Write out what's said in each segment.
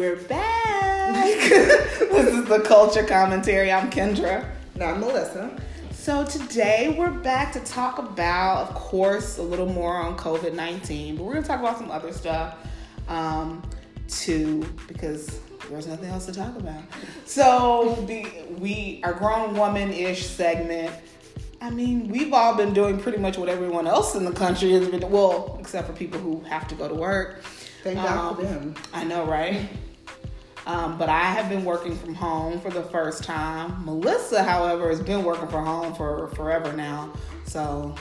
we're back. this is the culture commentary. I'm Kendra. No, I'm Melissa. So today we're back to talk about, of course, a little more on COVID 19, but we're going to talk about some other stuff um, too, because there's nothing else to talk about. So the we our grown woman ish segment. I mean, we've all been doing pretty much what everyone else in the country has been. Doing. Well, except for people who have to go to work. Thank God for Um, them. I know, right? Um, but I have been working from home for the first time. Melissa, however, has been working from home for forever now. So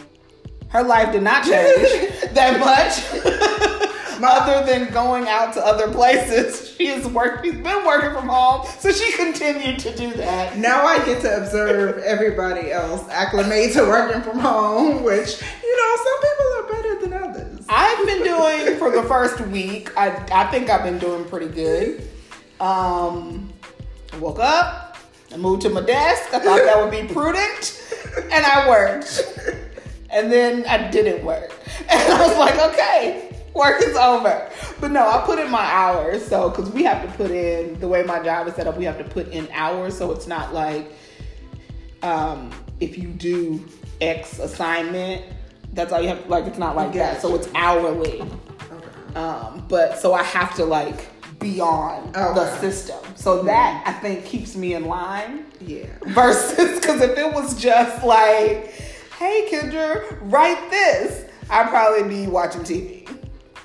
her life did not change that much. Other than going out to other places, she has worked. She's been working from home, so she continued to do that. Now I get to observe everybody else acclimate to working from home, which, you know, some people are better than others. I've been doing for the first week. I I think I've been doing pretty good. Um, I woke up, I moved to my desk. I thought that would be prudent, and I worked. And then I didn't work, and I was like, okay, work is over. But no, I put in my hours. So because we have to put in the way my job is set up, we have to put in hours. So it's not like um, if you do X assignment, that's all you have. To like it's not like that. So it's hourly. Um, but so I have to like be on the system. So that I think keeps me in line Yeah. versus because if it was just like, hey Kendra, write this, I'd probably be watching TV.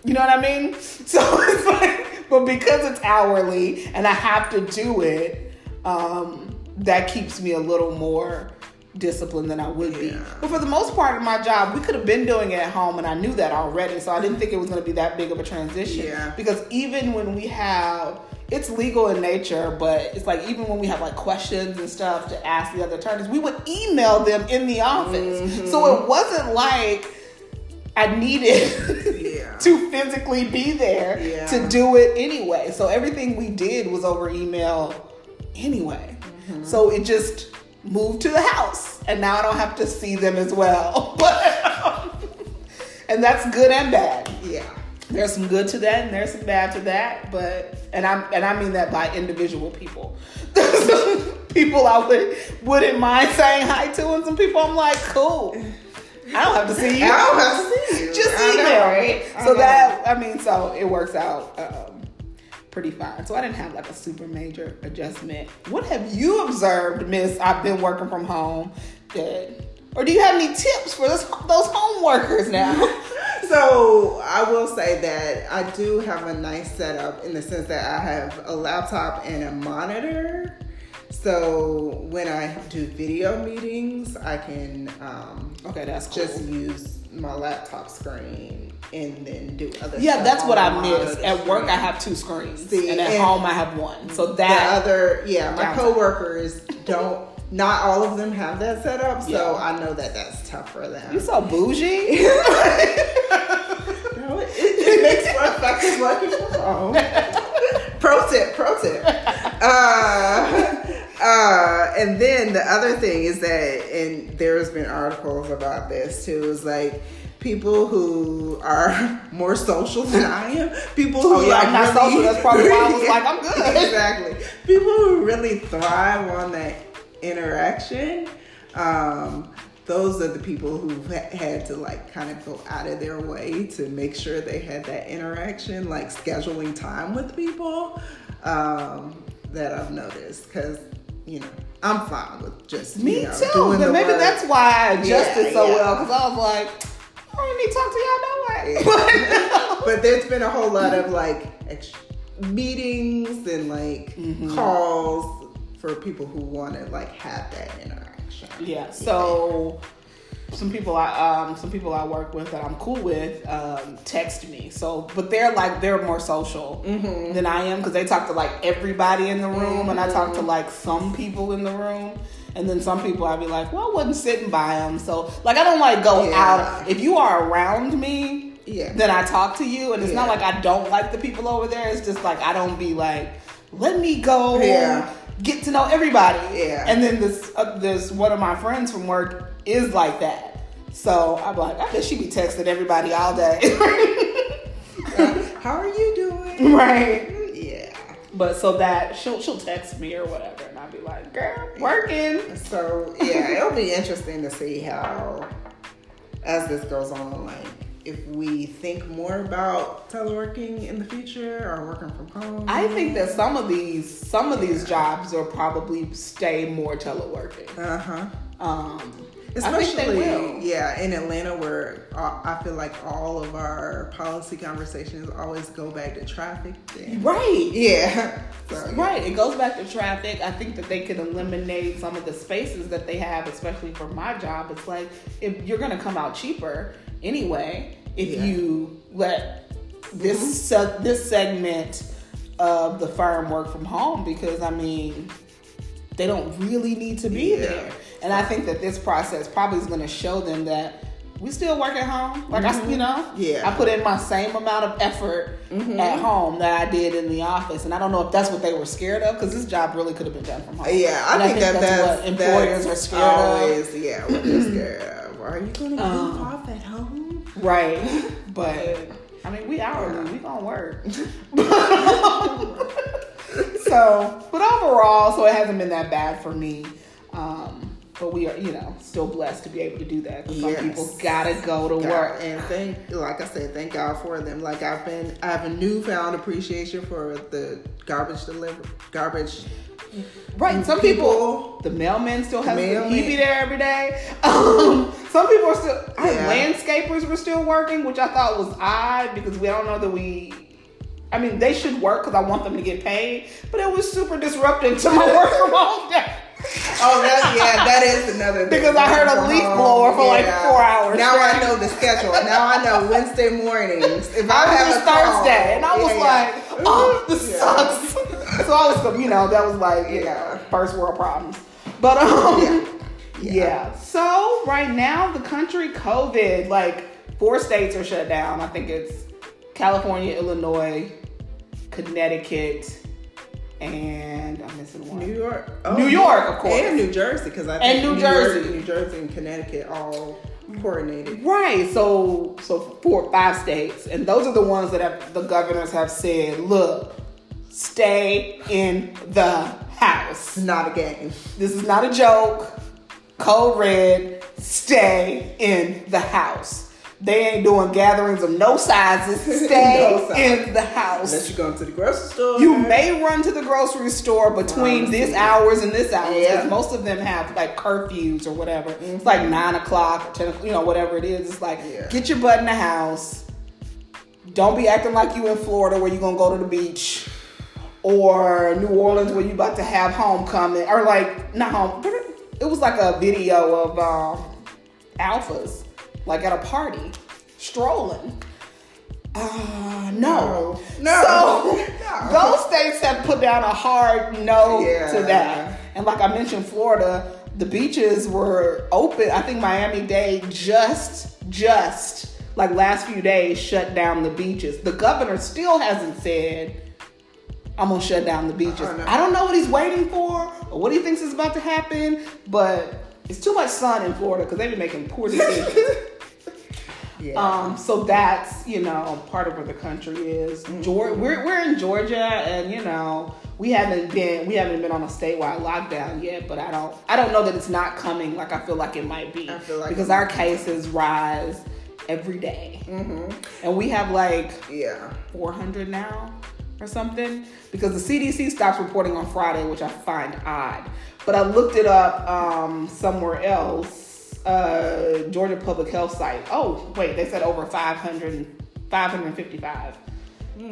You know what I mean? So it's like, but because it's hourly and I have to do it, um, that keeps me a little more disciplined than I would be. But for the most part of my job, we could have been doing it at home and I knew that already. So I didn't think it was going to be that big of a transition. Yeah. Because even when we have, it's legal in nature, but it's like even when we have like questions and stuff to ask the other attorneys, we would email them in the office. Mm-hmm. So it wasn't like I needed Yeah. to physically be there Yeah. to do it anyway. So everything we did was over email anyway. Mm-hmm. So it just moved to the house, and now I don't have to see them as well. But and that's good and bad. Yeah. There's some good to that, and there's some bad to that. But and I'm and I mean that by individual people. people I would wouldn't mind saying hi to, and some people I'm like, cool. I don't have to see you. I don't have to see you. Just I know, email right? me. I So know. that I mean, so it works out um, pretty fine. So I didn't have like a super major adjustment. What have you observed, Miss? I've been working from home. That, or do you have any tips for this, those home workers now? So I will say that I do have a nice setup in the sense that I have a laptop and a monitor. So when I do video meetings, I can um, okay, that's cool. just use my laptop screen and then do other yeah, that's what I miss. At work. I have two screens, See, and at and- home, I have one. So the that other yeah my coworkers don't not all of them have that set up so Yeah. i know that that's tough for them you so bougie. No, it, it makes for effective working from home pro tip pro tip uh, uh, and then the other thing is that and there's been articles about this too is like people who are more social than I am, people who Oh, yeah, like I'm not really, social. That's probably why I was like, I'm good. exactly. People who really thrive on that interaction. Um, those are the people who had to like kind of go out of their way to make sure they had that interaction, like scheduling time with people. Um, that I've noticed because you know I'm fine with just Me you know, too. But maybe work. that's why I adjusted Yeah, so yeah. well because I was like, I don't need to talk to y'all no way. but there's been a whole lot of like ex- meetings and like Mm-hmm. calls for people who want to like have that interaction. yeah. So some people I um some people I work with that I'm cool with um text me. So but they're like they're more social than I am because they talk to like everybody in the room and I talk to like some people in the room. And then some people I'd be like, well, I wasn't sitting by them. So, like, I don't like go Yeah. out. If you are around me, Yeah. then I talk to you. And it's not like I don't like the people over there. It's just like I don't be like, let me go Yeah. Get to know everybody. Yeah. And then this uh, this one of my friends from work is like that. So I'm like, I bet she be texting everybody all day. How are you doing? right. Yeah. but so that she'll she'll text me or whatever, and I'll be like, "Girl, working." So yeah, it'll be interesting to see how, as this goes on, like if we think more about teleworking in the future or working from home. I think that some of these some of these jobs will probably stay more teleworking. Uh huh. Um, Especially, yeah, in Atlanta, where uh, I feel like all of our policy conversations always go back to traffic. Then. right. Yeah. So, yeah. Right, it goes back to traffic. I think that they could eliminate some of the spaces that they have, especially for my job. It's like if you're gonna come out cheaper anyway, if Yeah. you let this mm-hmm. se- this segment of the firm work from home, because I mean, they don't really need to be Yeah. there. And I think that this process probably is gonna show them that we still work at home. Like I, you mm-hmm. know, Yeah. I put in my same amount of effort mm-hmm. at home that I did in the office, and I don't know if that's what they were scared of because this job really could have been done from home. Yeah, I And think, that that's, what employers that's are scared of. always, Yeah, what they're scared of. Are you going to Um, Right, but I mean, we hourly, we gonna work. so, but overall, so it hasn't been that bad for me. Um, but we are, you know, still blessed to be able to do that. Yes. Some people gotta go to God, work. and thank, like I said, thank God for them. Like I've been, I have a newfound appreciation for the garbage deliver, garbage. Right. Some people, the mailman still has Mailman. he be there every day. Um, some people are still. Yeah. landscapers were still working, which I thought was odd because we don't know that we. I mean, they should work because I want them to get paid, but it was super disruptive to my work from home day. Oh, that, yeah, that is another thing. Because I heard a leaf blower for like four hours Now I know the schedule. Now I know Wednesday mornings. If I, I was have a call, Thursday, and I was yeah, like, yeah. "Oh, this Yeah. sucks." so I was, you know, that was like, you Yeah. know, first world problems. But um, Yeah. yeah. Yeah. So right now, the country COVID, like four states are shut down. I think it's California, Illinois, Connecticut, and I'm missing one. New York, oh, New York, of course. and New Jersey, because I And New New Jersey. York, New Jersey, and Connecticut all coordinated. Right. So so four five states, and those are the ones that have, the governors have said, look, stay in the house. Not a game. This is not a joke. Code red, stay in the house. They ain't doing gatherings of no sizes. Stay No size. in the house. Unless you go into the grocery store. You may run to the grocery store between Pharmacy. this hours and this hours because Yeah. most of them have like curfews or whatever. It's like nine o'clock or ten, o'clock, you know, whatever it is. It's like Yeah. get your butt in the house. Don't be acting like you in Florida where you're gonna go to the beach or New Orleans where you about to have homecoming or like not home. it- It was like a video of um, alphas like at a party strolling. Uh, no. No. So No. those states have put down a hard no Yeah. to that. And like I mentioned, Florida, the beaches were open. I think Miami Dade just, just like last few days shut down the beaches. The governor still hasn't said, I'm gonna shut down the beaches. Oh, no. I don't know what he's waiting for or what he thinks is about to happen, but it's too much sun in Florida because they've been making poor decisions. Yeah. Um, so that's you know part of where the country is. Georgia, we're we're in Georgia, and you know we haven't been we haven't been on a statewide lockdown yet. But I don't I don't know that it's not coming like I feel like it might be I feel like because our cases rise every day, and we have like yeah. 400 now or something because the CDC stops reporting on Friday, which I find odd. But I looked it up um, somewhere else, uh, Georgia Public Health site. Oh, wait, they said over 500, 555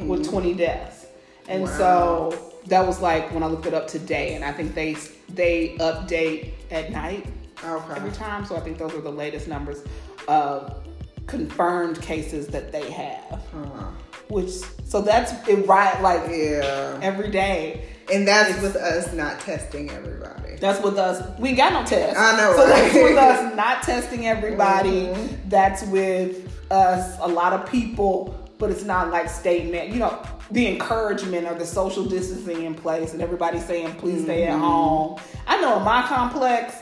with 20 deaths. And so that was like when I looked it up today, and I think they they update at night Okay. every time. So I think those are the latest numbers of confirmed cases that they have Uh, which so that's it right like yeah. every day And that's with us not testing everybody. That's with us we ain't got no test I know, so right? that's with us not testing everybody Mhm. that's with us a lot of people but it's not like statement you know the encouragement or the social distancing in place and everybody saying please stay Mm-hmm. at home i know in my complex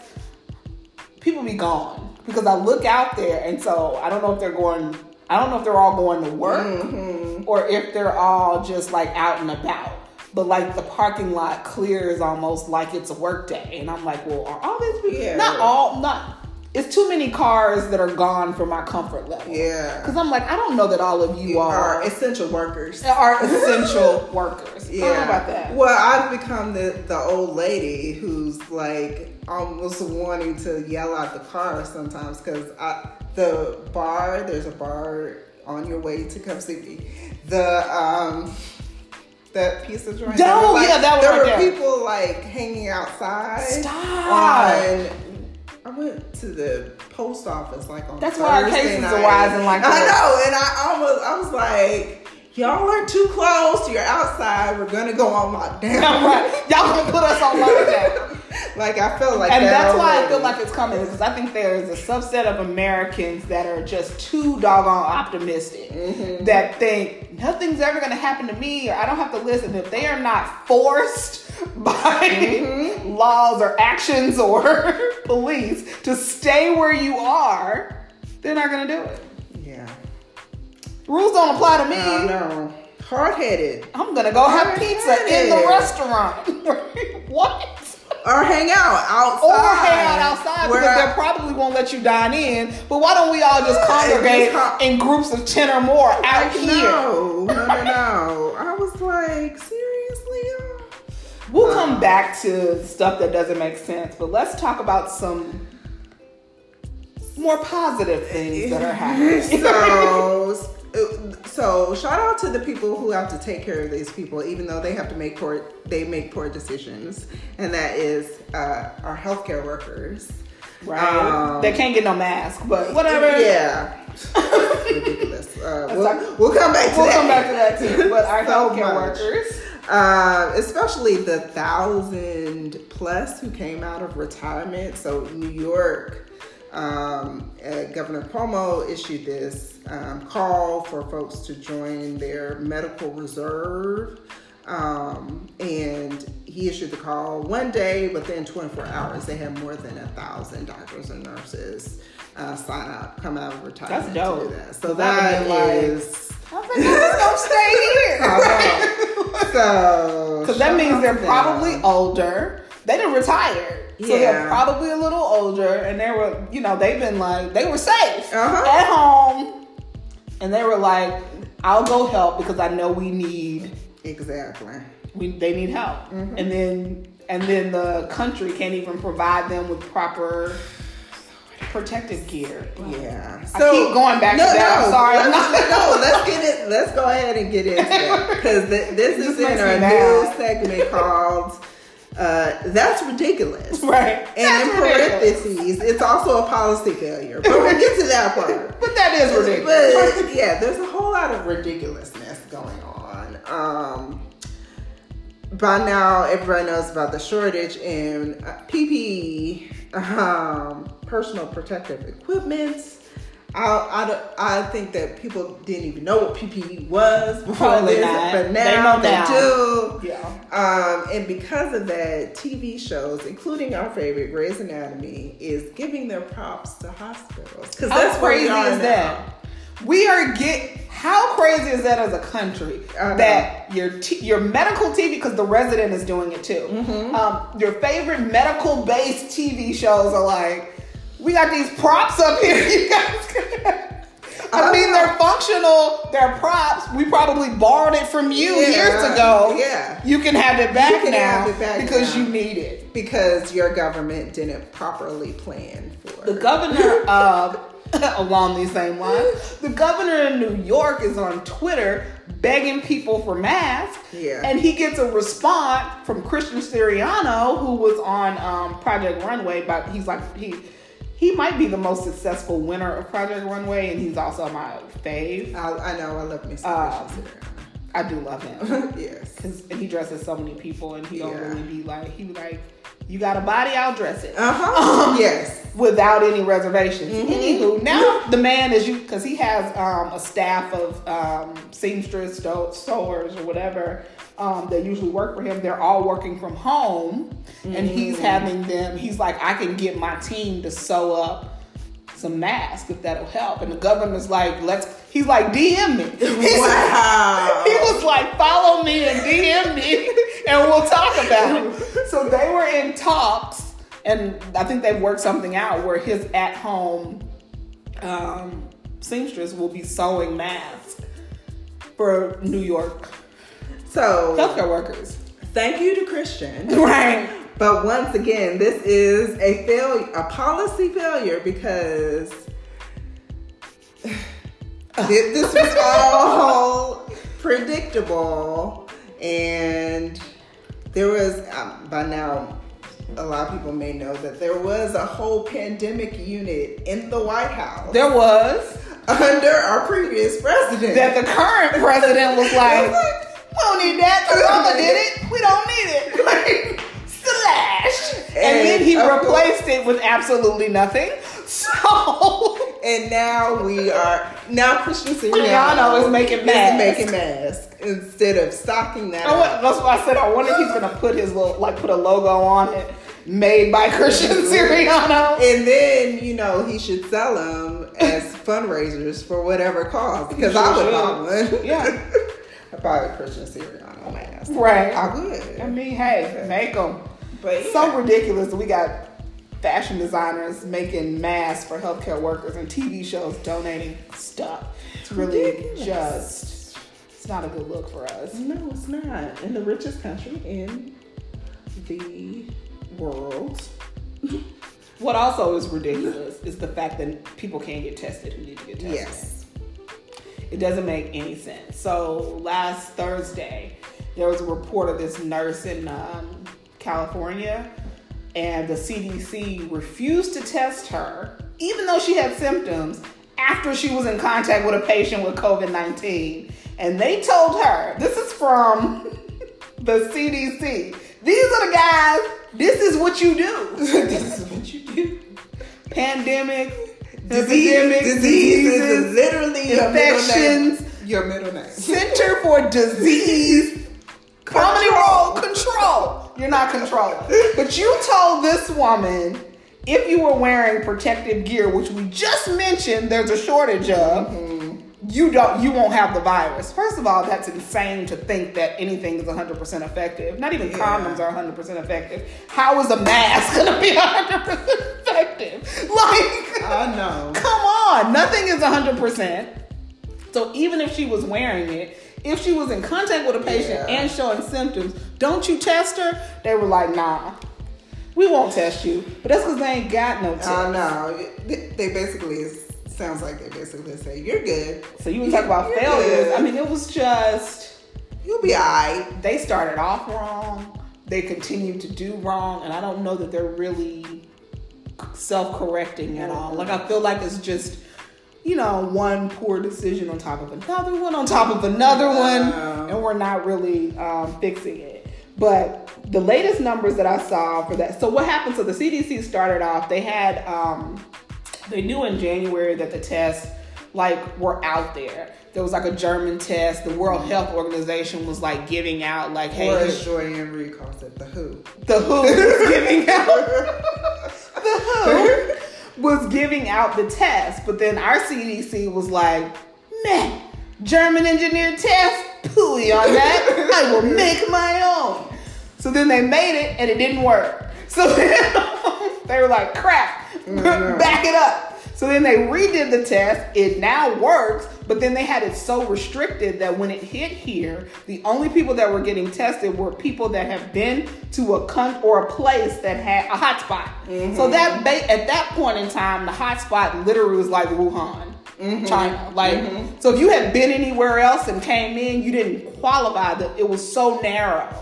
people be gone because i look out there and so i don't know if they're going i don't know if they're all going to work Mm-hmm. or if they're all just like out and about. But like the parking lot clears almost like it's a work day. And I'm like, well, are all these people? Yeah. Not all, not. It's too many cars that are gone for my comfort level. Yeah. Because I'm like, I don't know that all of you, You are, are essential workers. are essential workers. Yeah. about that. Well, I've become the, the old lady who's like almost wanting to yell out the car sometimes because the bar, there's a bar on your way to come see me. The um that pizza joint. Oh, there were, yeah, that one there right were there. people like hanging outside. Stop. On, I went to the post office like on That's why our cases night. are rising like I this. know, and I almost I was like, y'all are too close. You're outside. We're gonna go on lockdown. right. Y'all gonna put us on lockdown. like I feel like, and that that's why I feel like it's coming because I think there is a subset of Americans that are just too doggone optimistic Mm-hmm. that think nothing's ever going to happen to me or I don't have to listen. If they are not forced by Mm-hmm. laws or actions or police to stay where you are, they're not going to do it. yeah. Rules don't apply to me. I know. Hard headed. I'm gonna go have pizza in the restaurant. what? Or hang out outside. or hang out outside Where because I- they probably won't let you dine in. But why don't we all just congregate just in groups of ten or more out like, here? No, no, no, no. I was like, seriously, y'all? We'll come um, back to stuff that doesn't make sense, but let's talk about some more positive things that are happening. so, so shout out to the people who have to take care of these people, even though they have to make poor they make poor decisions, and that is uh, our healthcare workers. right? Um, they can't get no mask, but whatever. Yeah, ridiculous. Uh, we'll, we'll come back to We'll that. come back to that too. But our So healthcare much. workers. Uh, especially the thousand plus who came out of retirement. So New York, um, uh, Governor Cuomo issued this um, call for folks to join their medical reserve. Um, and he issued the call one day within 24 hours. They had more than a thousand doctors and nurses uh, sign up, come out of retirement That's dope. to do that. So That that like- I was like, I'm gonna stay here. so Because that means they're to them. probably older. They didn't retire. So they're probably a little older and they were, you know, they've been like, they were safe Uh-huh. at home. And they were like, I'll go help because I know we need, exactly. we, they need help. Mm-hmm. And then, and then the country can't even provide them with proper protective gear. Yeah. I keep going back to that. I'm sorry. Let's, no, let's get it. Let's go ahead and get into it because th- this is in our new segment called uh, "That's Ridiculous." Right. And That's in ridiculous. parentheses, it's also a policy failure. But we'll get to that part. But that is ridiculous. But yeah, there's a whole lot of ridiculousness going on. Um, by now, everybody knows about the shortage in uh, PPE, um, personal protective equipment. I, I, I think that people didn't even know what PPE was before Probably this, not. but They now know they, now. do. Yeah. Um, and because of that, TV shows, including our favorite Grey's Anatomy, is giving their props to hospitals because that's crazy is now. that? We are get how crazy is that as a country that your t- your medical TV because the resident is doing it too. Mm-hmm. Um, your favorite medical based TV shows are like, we got these props up here. You guys, I I mean they're functional. They're props. We probably borrowed it from you Yeah, years ago. yeah. you can have it back now it back because now. you need it. because your government didn't properly plan for The governor of, along these same lines, the governor in New York is on Twitter begging people for masks. Yeah. And he gets a response from Christian Siriano, who was on um, Project Runway, but he's like, he. He might be the most successful winner of Project Runway, and he's also my fave. I, I know I love me some Um, I do love him. Yes. Cause and he dresses so many people, and he don't really be like he like, you got a body, I'll dress it Uh huh. yes. without any reservations. Mm-hmm. Anywho, now the man is you because he has um, a staff of um, seamstress, sew- sewers, or whatever um, that usually work for him. They're all working from home, and he's Mm-hmm. having them. He's like, I can get my team to sew up some masks if that'll help. And the governor's like, let's. He's like, DM me. He's- Wow. he was like, follow me and DM me. and we'll talk about it. So they were in talks, and I think they've worked something out where his at home um, seamstress will be sewing masks for New York So healthcare workers. thank you to Christian. Right. But once again, this is a failure, a policy failure because this was all predictable, and there was um, by now. A lot of people may know that there was a whole pandemic unit in the White House There was under our previous president. that the current president was like, we don't need that. Obama did it. We don't need it. Like, slash. And, then he And, replaced it with absolutely nothing. So And now we are now Christian Siriano is making masks. making masks instead of stocking that. Oh, I that's why I said I wonder if he's gonna put his little like put a logo on it, made by Christian Siriano. And then you know he should sell them as fundraisers for whatever cause because I would buy one. Yeah. I buy a Christian Siriano mask. Right. I would. I mean, hey, make them. But It's so ridiculous we got fashion designers making masks for healthcare workers and TV shows donating stuff. It's really ridiculous. just, it's not a good look for us. no, it's not in the richest country in the world. What also is ridiculous is the fact that people can't get tested who need to get tested. Yes. It doesn't make any sense. So last Thursday, there was a report of this nurse in um, California, and the CDC refused to test her, even though she had symptoms, after she was in contact with a patient with COVID 19. And they told her, this is from the CDC, these are the guys, this is what you do. this is what you do. Pandemic, Disease, epidemic, disease is diseases, literally your middle infections, name. Your middle name. Center for Disease roll control? You're not controlling. But you told this woman if you were wearing protective gear, which we just mentioned there's a shortage of, mm-hmm. you don't you won't have the virus. First of all, that's insane to think that anything is 100% effective. Not even Yeah. condoms are 100% effective. How is a mask going to be 100% effective? Like I know. Come on, nothing is 100%. So even if she was wearing it, if she was in contact with a patient Yeah. and showing symptoms, don't you test her? They were like, nah, we won't test you. But that's because they ain't got no test. I know. They basically sounds like they basically say you're good. So you would talk about You're failures. good. I mean, it was just, You'll be alright. they started off wrong. They continue to do wrong. And I don't know that they're really self correcting at all. Like, I mm-hmm. feel like it's just, you know, one poor decision on top of another one, on top of another one, and we're not really um, fixing it. But the latest numbers that I saw for that, so what happened? So the CDC started off, they had, um, they knew in January that the tests like were out there. There was like a German test. The World Health Organization was like giving out like, hey, Or as Jordan Reed calls it, the Who. the WHO was giving out the WHO was giving out the test, but then our CDC was like, man, German engineered test, pooey on that. I will make my own. So then they made it and it didn't work. So then they were like, crap, mm-hmm. back it up. So then they redid the test. It now works, but then they had it so restricted that when it hit here, the only people that were getting tested were people that have been to a con or a place that had a hotspot. Mm-hmm. So that ba- at that point in time, the hotspot literally was like Wuhan, mm-hmm. China. Like, mm-hmm. so if you had been anywhere else and came in, you didn't qualify. That it was so narrow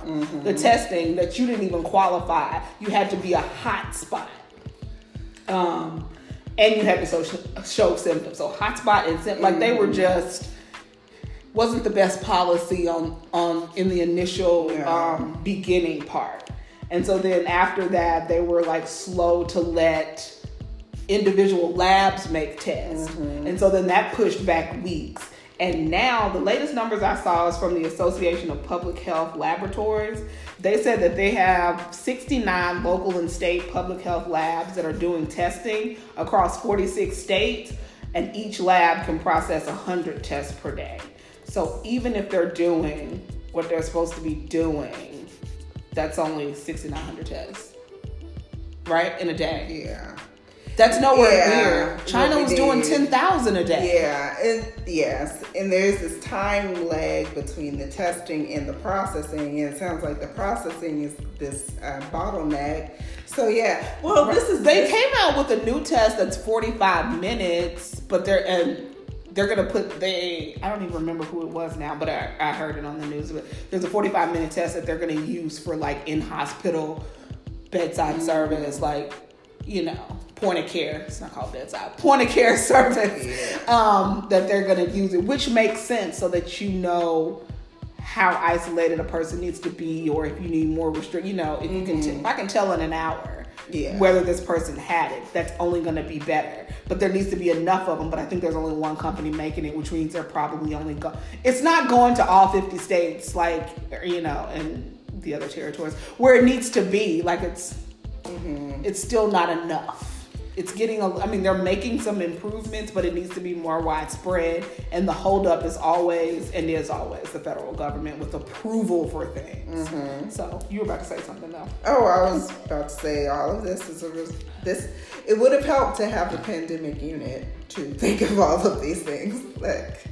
the testing that you didn't even qualify. You had to be a hotspot um, and you had to show, show symptoms. So hotspot and symptoms, like they were just wasn't the best policy on on in the initial Yeah. um, beginning part. And so then after that, they were like slow to let individual labs make tests. And so then that pushed back weeks. And now the latest numbers I saw is from the Association of Public Health Laboratories. They said that they have 69 local and state public health labs that are doing testing across 46 states, and each lab can process 100 tests per day. So even if they're doing what they're supposed to be doing, that's only 6,900 tests, right? In a day. Yeah. That's nowhere Yeah, near. China was doing 10,000 a day. Yeah, and yes, and there's this time lag between the testing and the processing, and it sounds like the processing is this uh, bottleneck. So yeah, well, this is They this- came out with a new test that's 45 minutes, but they're and they're gonna put they I don't even remember who it was now, but I, I heard it on the news. But there's a 45 minute test that they're gonna use for like in hospital bedside service, like you know point of care. It's not called bedside point of care service. Yeah. Um, that they're gonna use it, which makes sense so that you know how isolated a person needs to be, or if you need more restrict. You know, if you can, t- mm-hmm. if I can tell in an hour Yeah. whether this person had it. That's only going to be better. But there needs to be enough of them. But I think there's only one company making it, which means they're probably only go. It's not going to all 50 states, like er, you know, and the other territories where it needs to be. Like it's, mm-hmm. it's still not enough. It's getting. A, I mean, they're making some improvements, but it needs to be more widespread. And the holdup is always and is always the federal government with approval for things. Mm-hmm. So you were about to say something though. Oh, I was about to say all of this is a this. It would have helped to have the pandemic unit to think of all of these things. Like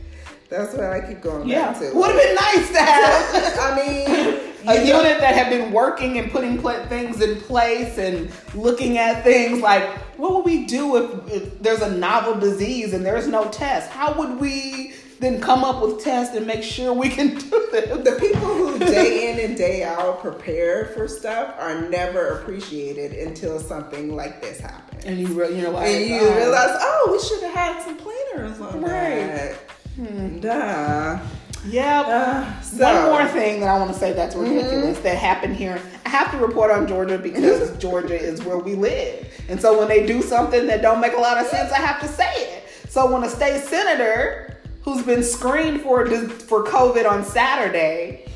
that's what I keep going Yeah, back to. would have been nice to have. I mean, a know- unit that had been working and putting pl- things in place and looking at things like what would we do if, if there's a novel disease and there's no test how would we then come up with tests and make sure we can do this the people who day in and day out prepare for stuff are never appreciated until something like this happens. and you re- you're like And you oh. realize, oh, we should have had some planners on Right. that. Hmm. Duh. yep Uh, so, One more thing that I want to say that's mm-hmm. ridiculous that happened here. I have to report on Georgia because Georgia is where we live. And so when they do something that don't make a lot of sense, I have to say it. So when a state senator who's been screened for for COVID on Saturday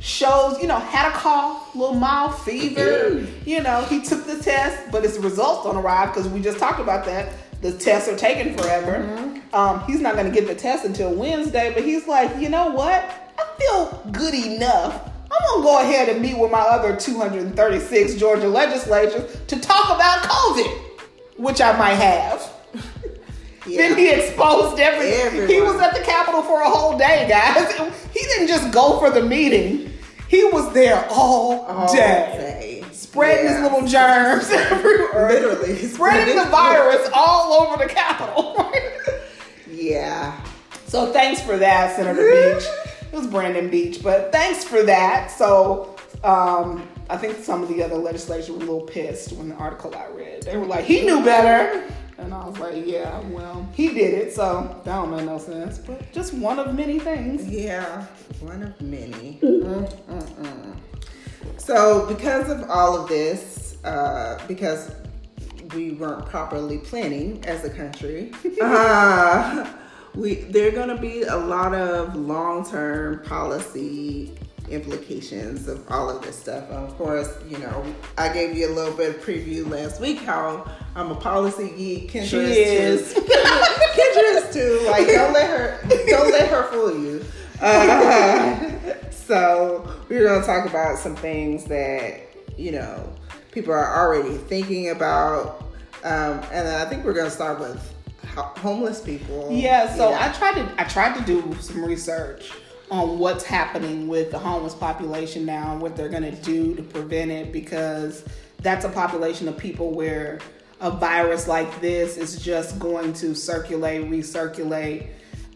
shows, you know, had a cough, little mild fever, mm. you know, he took the test, but his results don't arrive because we just talked about that. The tests are taking forever. Mm-hmm. Um, he's not going to get the test until Wednesday, but he's like, you know what? I feel good enough. I'm going to go ahead and meet with my other 236 Georgia legislators to talk about COVID, which I might have. yeah. Then he exposed everything. Everyone. He was at the Capitol for a whole day, guys. He didn't just go for the meeting. He was there all, All day, day. spreading Yeah. his little germs everywhere. Literally. spreading the virus all over the Capitol. Yeah. so thanks for that, Senator Beach. It was Brandon Beach, but thanks for that. So um, I think some of the other legislators were a little pissed when the article I read. They were like, he knew better. And I was like, yeah, well, he did it, so that don't make no sense. But just one of many things. Yeah, one of many. Mm-mm-mm. So, because of all of this, uh, because we weren't properly planning as a country, uh, we there are going to be a lot of long-term policy implications of all of this stuff. Of course, you know, I gave you a little bit of preview last week how I'm a policy geek. Kendra She is too. Kendra is too. Like, don't let her, don't let her fool you. Uh, so we're gonna talk about some things that you know people are already thinking about, um, and then I think we're gonna start with ho- homeless people. Yeah, so I tried to I tried to do some research on what's happening with the homeless population now and what they're going to do to prevent it because that's a population of people where a virus like this is just going to circulate, recirculate.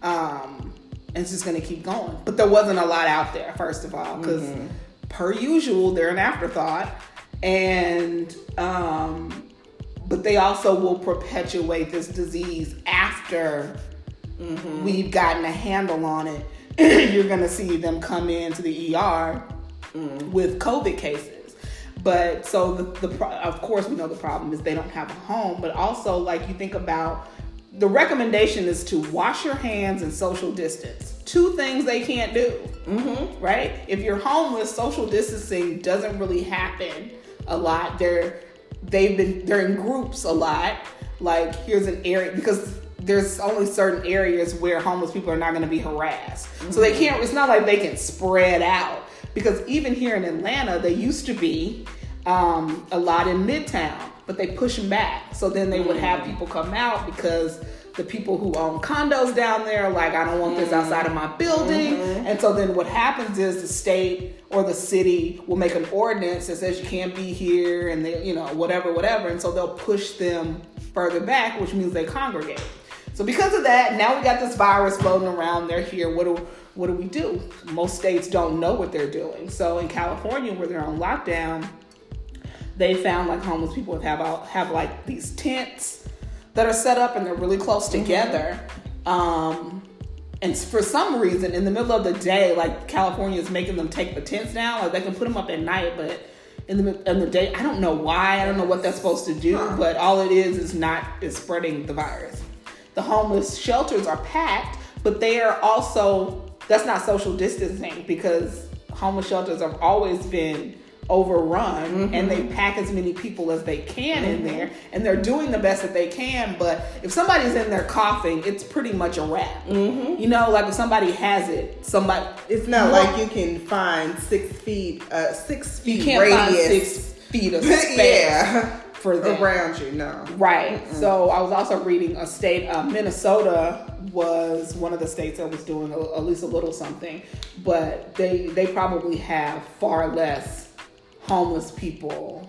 Um, and it's just going to keep going. But there wasn't a lot out there, first of all, because per usual, they're an afterthought. And um, but they also will perpetuate this disease after we've gotten a handle on it. You're gonna see them come into the ER with COVID cases. But so the, the pro- of course we know the problem is they don't have a home, but also like you think about the recommendation is to wash your hands and social distance. Two things they can't do, mm-hmm. right? If you're homeless, social distancing doesn't really happen a lot. They're they've been they're in groups a lot. Like here's an area because there's only certain areas where homeless people are not going to be harassed. So they can't. It's not like they can spread out. because even here in Atlanta, they used to be um, a lot in Midtown, but they push them back. So then they would have people come out because the people who own condos down there, like, I don't want this outside of my building. Mm-hmm. And so then what happens is the state or the city will make an ordinance that says you can't be here and they, you know, whatever, whatever. And so they'll push them further back, which means they congregate. So because of that, now we got this virus floating around. They're here. What do what do we do? Most states don't know what they're doing. So in California, where they're on lockdown, they found like homeless people have out have like these tents that are set up and they're really close together. Um, and for some reason, in the middle of the day, like California is making them take the tents down. Like they can put them up at night, but in the in the day, I don't know why. I don't know what that's supposed to do. But all it is is not is spreading the virus. The homeless shelters are packed, but they are also that's not social distancing because homeless shelters have always been overrun and they pack as many people as they can in there and they're doing the best that they can but if somebody's in there coughing it's pretty much a wrap. You know like if somebody has it somebody It's not Well, like you can find six feet, uh, six feet you can't radius. find six feet of space yeah, for them around you. No, Right. So I was also reading a state, uh, Minnesota was one of the states that was doing a, at least a little something, but they they probably have far less homeless people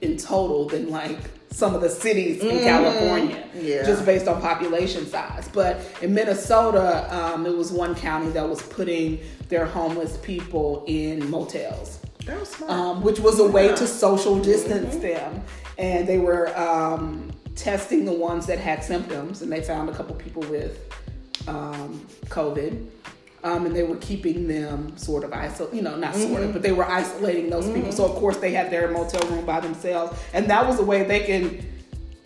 in total than like some of the cities in California, Yeah. just based on population size. But in Minnesota, um, it was one county that was putting their homeless people in motels that was smart. um, which was a way to social distance them. And they were um, testing the ones that had symptoms, and they found a couple people with um, COVID. Um, and they were keeping them sort of isolated, you know, not sort of, mm-hmm. but they were isolating those people. Mm-hmm. So, of course, they had their motel room by themselves. And that was a way they can,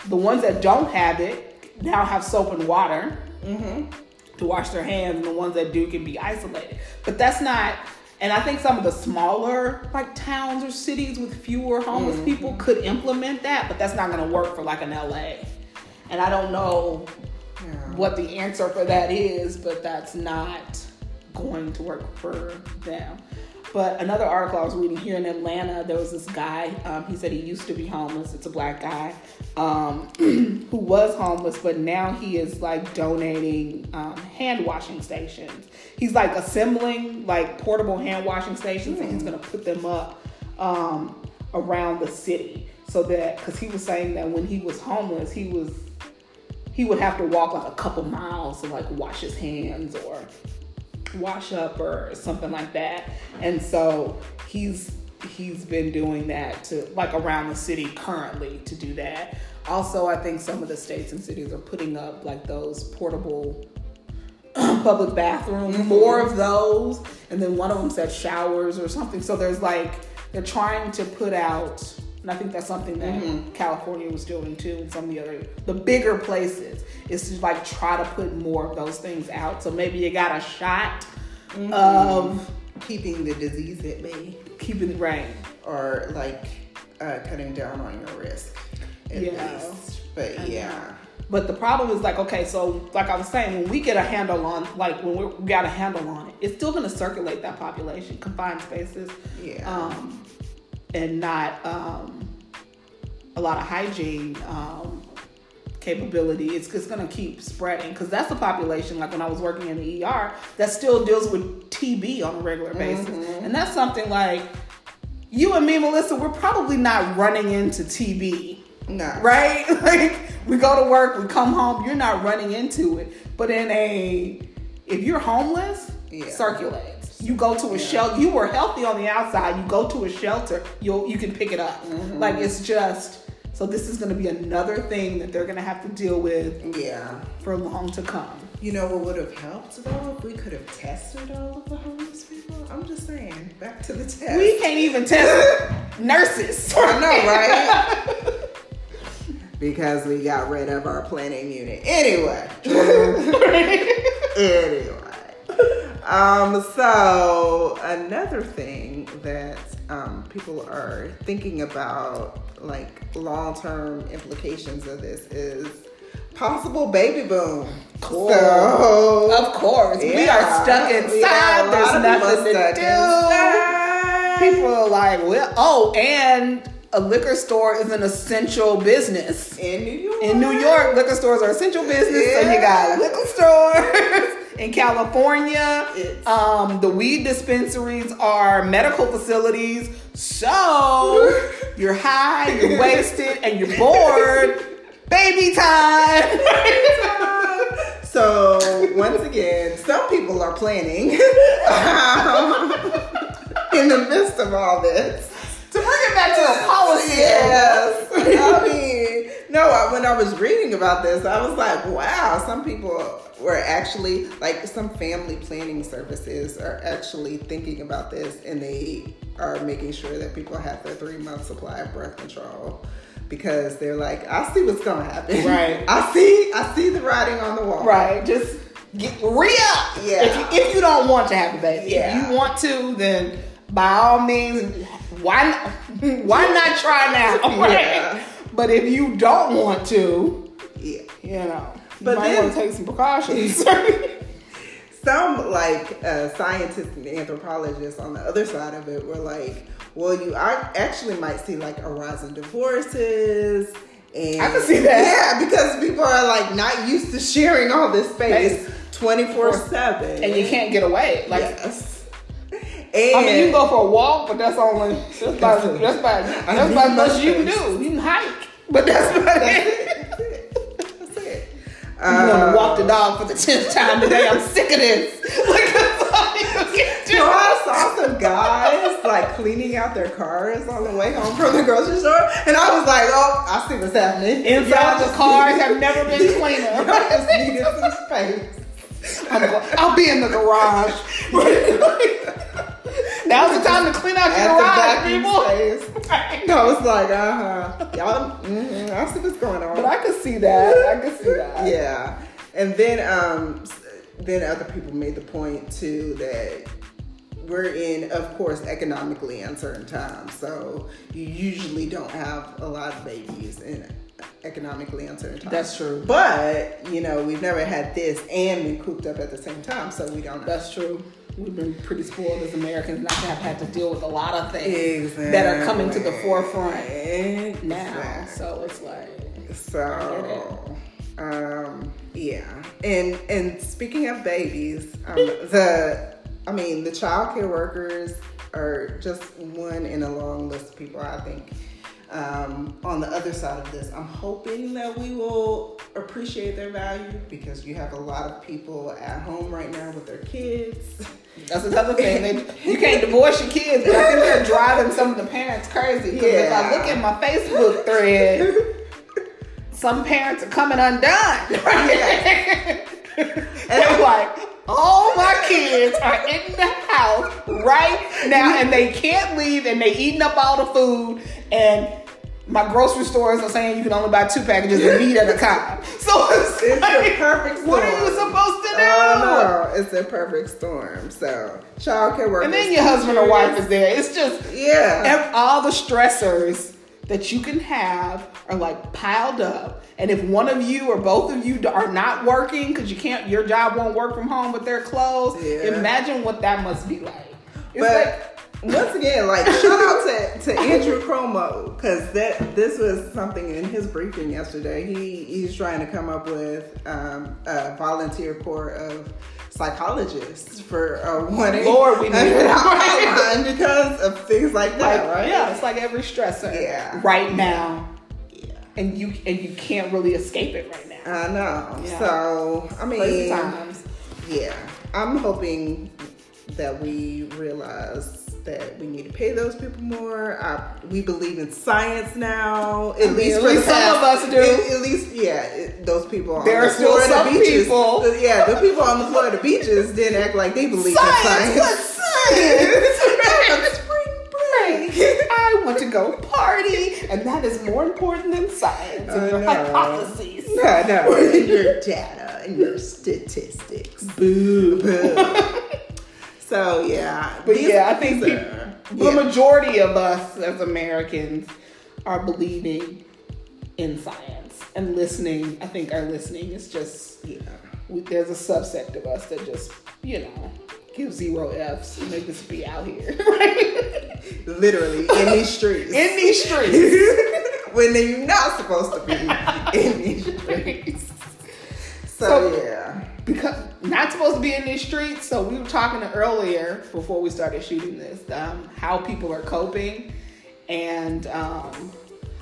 the ones that don't have it now have soap and water mm-hmm. to wash their hands, and the ones that do can be isolated. But that's not. And I think some of the smaller like towns or cities with fewer homeless people could implement that, but that's not going to work for like an LA. And I don't know Yeah. what the answer for that is, but that's not going to work for them. But another article I was reading here in Atlanta, there was this guy. Um, he said he used to be homeless. It's a black guy um, who was homeless, but now he is like donating um, hand washing stations. He's like assembling like portable hand washing stations, and he's gonna put them up um, around the city so that because he was saying that when he was homeless, he was he would have to walk like a couple miles to like wash his hands or wash up or something like that. And so he's he's been doing that to like around the city currently to do that. Also, I think some of the states and cities are putting up like those portable public bathrooms, mm-hmm. more of those, and then one of them said showers or something. So there's like they're trying to put out, and I think that's something that mm-hmm. California was doing too, and some of the other the bigger places is to like try to put more of those things out. So maybe you got a shot of Keeping the disease at bay, keeping it right. or like uh, cutting down on your risk. At Yeah. least. But yeah. But the problem is like, okay, so like I was saying, when we get a handle on, like when we're, we got a handle on it, it's still going to circulate that population, confined spaces, Yeah. um, and not um, a lot of hygiene um, capability. It's just going to keep spreading because that's the population. Like when I was working in the ER, that still deals with TB on a regular basis, and that's something like you and me, Melissa, we're probably not running into TB No. right? Like we go to work, we come home, you're not running into it. But in a if you're homeless, Yeah. circulates. You go to a shelter. You were healthy on the outside. You go to a shelter. You you can pick it up. Mm-hmm. Like it's just. So this is going to be another thing that they're going to have to deal with Yeah. for long to come. You know what would have helped though if we could have tested all of the homeless people? I'm just saying. Back to the test. We can't even test nurses. I know, right? because we got rid of our planning unit. Anyway. anyway. Um, so another thing that um, people are thinking about, like long-term implications of this, is possible baby boom. Cool. So, Of course, we are stuck Yeah, inside. There's nothing to do. inside. People are like, well, oh, and a liquor store is an essential business. in New York. In New York, liquor stores are essential business. So you got liquor stores. In California, um, the weed dispensaries are medical facilities. So you're high, you're wasted, and you're bored. Baby time. So once again, some people are planning um, in the midst of all this. Bring it back to a policy. Yes, I mean, no. I- When I was reading about this, I was like, wow. Some people were actually like some family planning services are actually thinking about this, and they are making sure that people have their three month supply of birth control. Because they're like, I see what's gonna happen. Right. I see, I see the writing on the wall. Right. Just get re up. Yeah. If you, if you don't want to have a baby, Yeah. if you want to, then by all means, why not, why not try now? Right? Yeah. But if you don't want to, Yeah. you know, you But might then- want to take some precautions. some like uh, scientists and anthropologists on the other side of it were like, well, you are, actually might see like a rise in divorces. And I can see that. Yeah, because people are like not used to sharing all this space Space. twenty four seven, and you can't get away. Like, Yes. And I mean, you can go for a walk, but that's only that's about That's that's about that's about much you can do. You can hike, but that's about That's it. it. That's it. That's it. You want Uh, to walk the dog for the tenth time today? I'm sick of this. Like that's all you can do. I saw some guys like cleaning out their cars on the way home from the grocery store, and I was like, "Oh, I see what's happening." Inside the cars have never been cleaner. just needed some space. I'm go- I'll be in the garage. Now's the time to clean out your garage, people. space. I was like, "Uh huh." Y'all, mm I see what's going on. But I could see that. I could see that. yeah, and then um, then other people made the point too that we're in, of course, economically uncertain times. So you usually don't have a lot of babies in economically uncertain times. That's true. But you know, we've never had this and been cooped up at the same time, so we don't know. That's true. We've been pretty spoiled as Americans not to have had to deal with a lot of things that are coming to the forefront now. So it's like, So, um, yeah, and and speaking of babies, um, the I mean the child care workers are just one in a long list of people. I think um, on the other side of this, I'm hoping that we will appreciate their value because you have a lot of people at home right now with their kids. That's another thing. They, you can't divorce your kids, but I think they're driving some of the parents crazy. Because if I look at my Facebook thread, some parents are coming undone. Right? They're like, all my kids are in the house right now, and they can't leave, and they eating up all the food, and my grocery stores are saying you can only buy two packages of meat at a time. So it's, It's like, a perfect storm. What are you supposed to do? Oh no, it's a perfect storm. So child care workers, And then your husband or wife is there. It's just yeah. all the stressors that you can have are like piled up. And if one of you or both of you are not working because you can't, your job won't work from home, but they're closed. Yeah. Imagine what that must be like. It's But like, once again, like shout out to, to Andrew Cuomo because that this was something in his briefing yesterday. He he's trying to come up with um, a volunteer corps of psychologists for uh, one Lord, we need it. hotline because of things like that, like, right? yeah, it's like every stressor Yeah. right now, Yeah. and you and you can't really escape it right now. I know. Yeah. So I mean. Yeah, I'm hoping that we realize that we need to pay those people more. I, we believe in science now. At mean, least at least some past- of us do. At, at least, yeah, it, those people. On There the are still Florida some beaches, people. the- yeah, the people on the Florida beaches didn't act like they believed Science, in science. science? Spring break. I want to go party, and that is more important than science and I your hypotheses. No, no, your data and your statistics. Boo. Boo. So yeah, But these- yeah, I think these peop- are- the majority of us as Americans are believing in science. and listening. I think our listening is just Yeah. we, there's a subset of us that just you know give zero f's and they just be out here right? Literally in these streets. in these streets. when you're not supposed to be in these streets. So, So- yeah. Because not supposed to be in these streets. So we were talking earlier before we started shooting this, um, how people are coping, and um,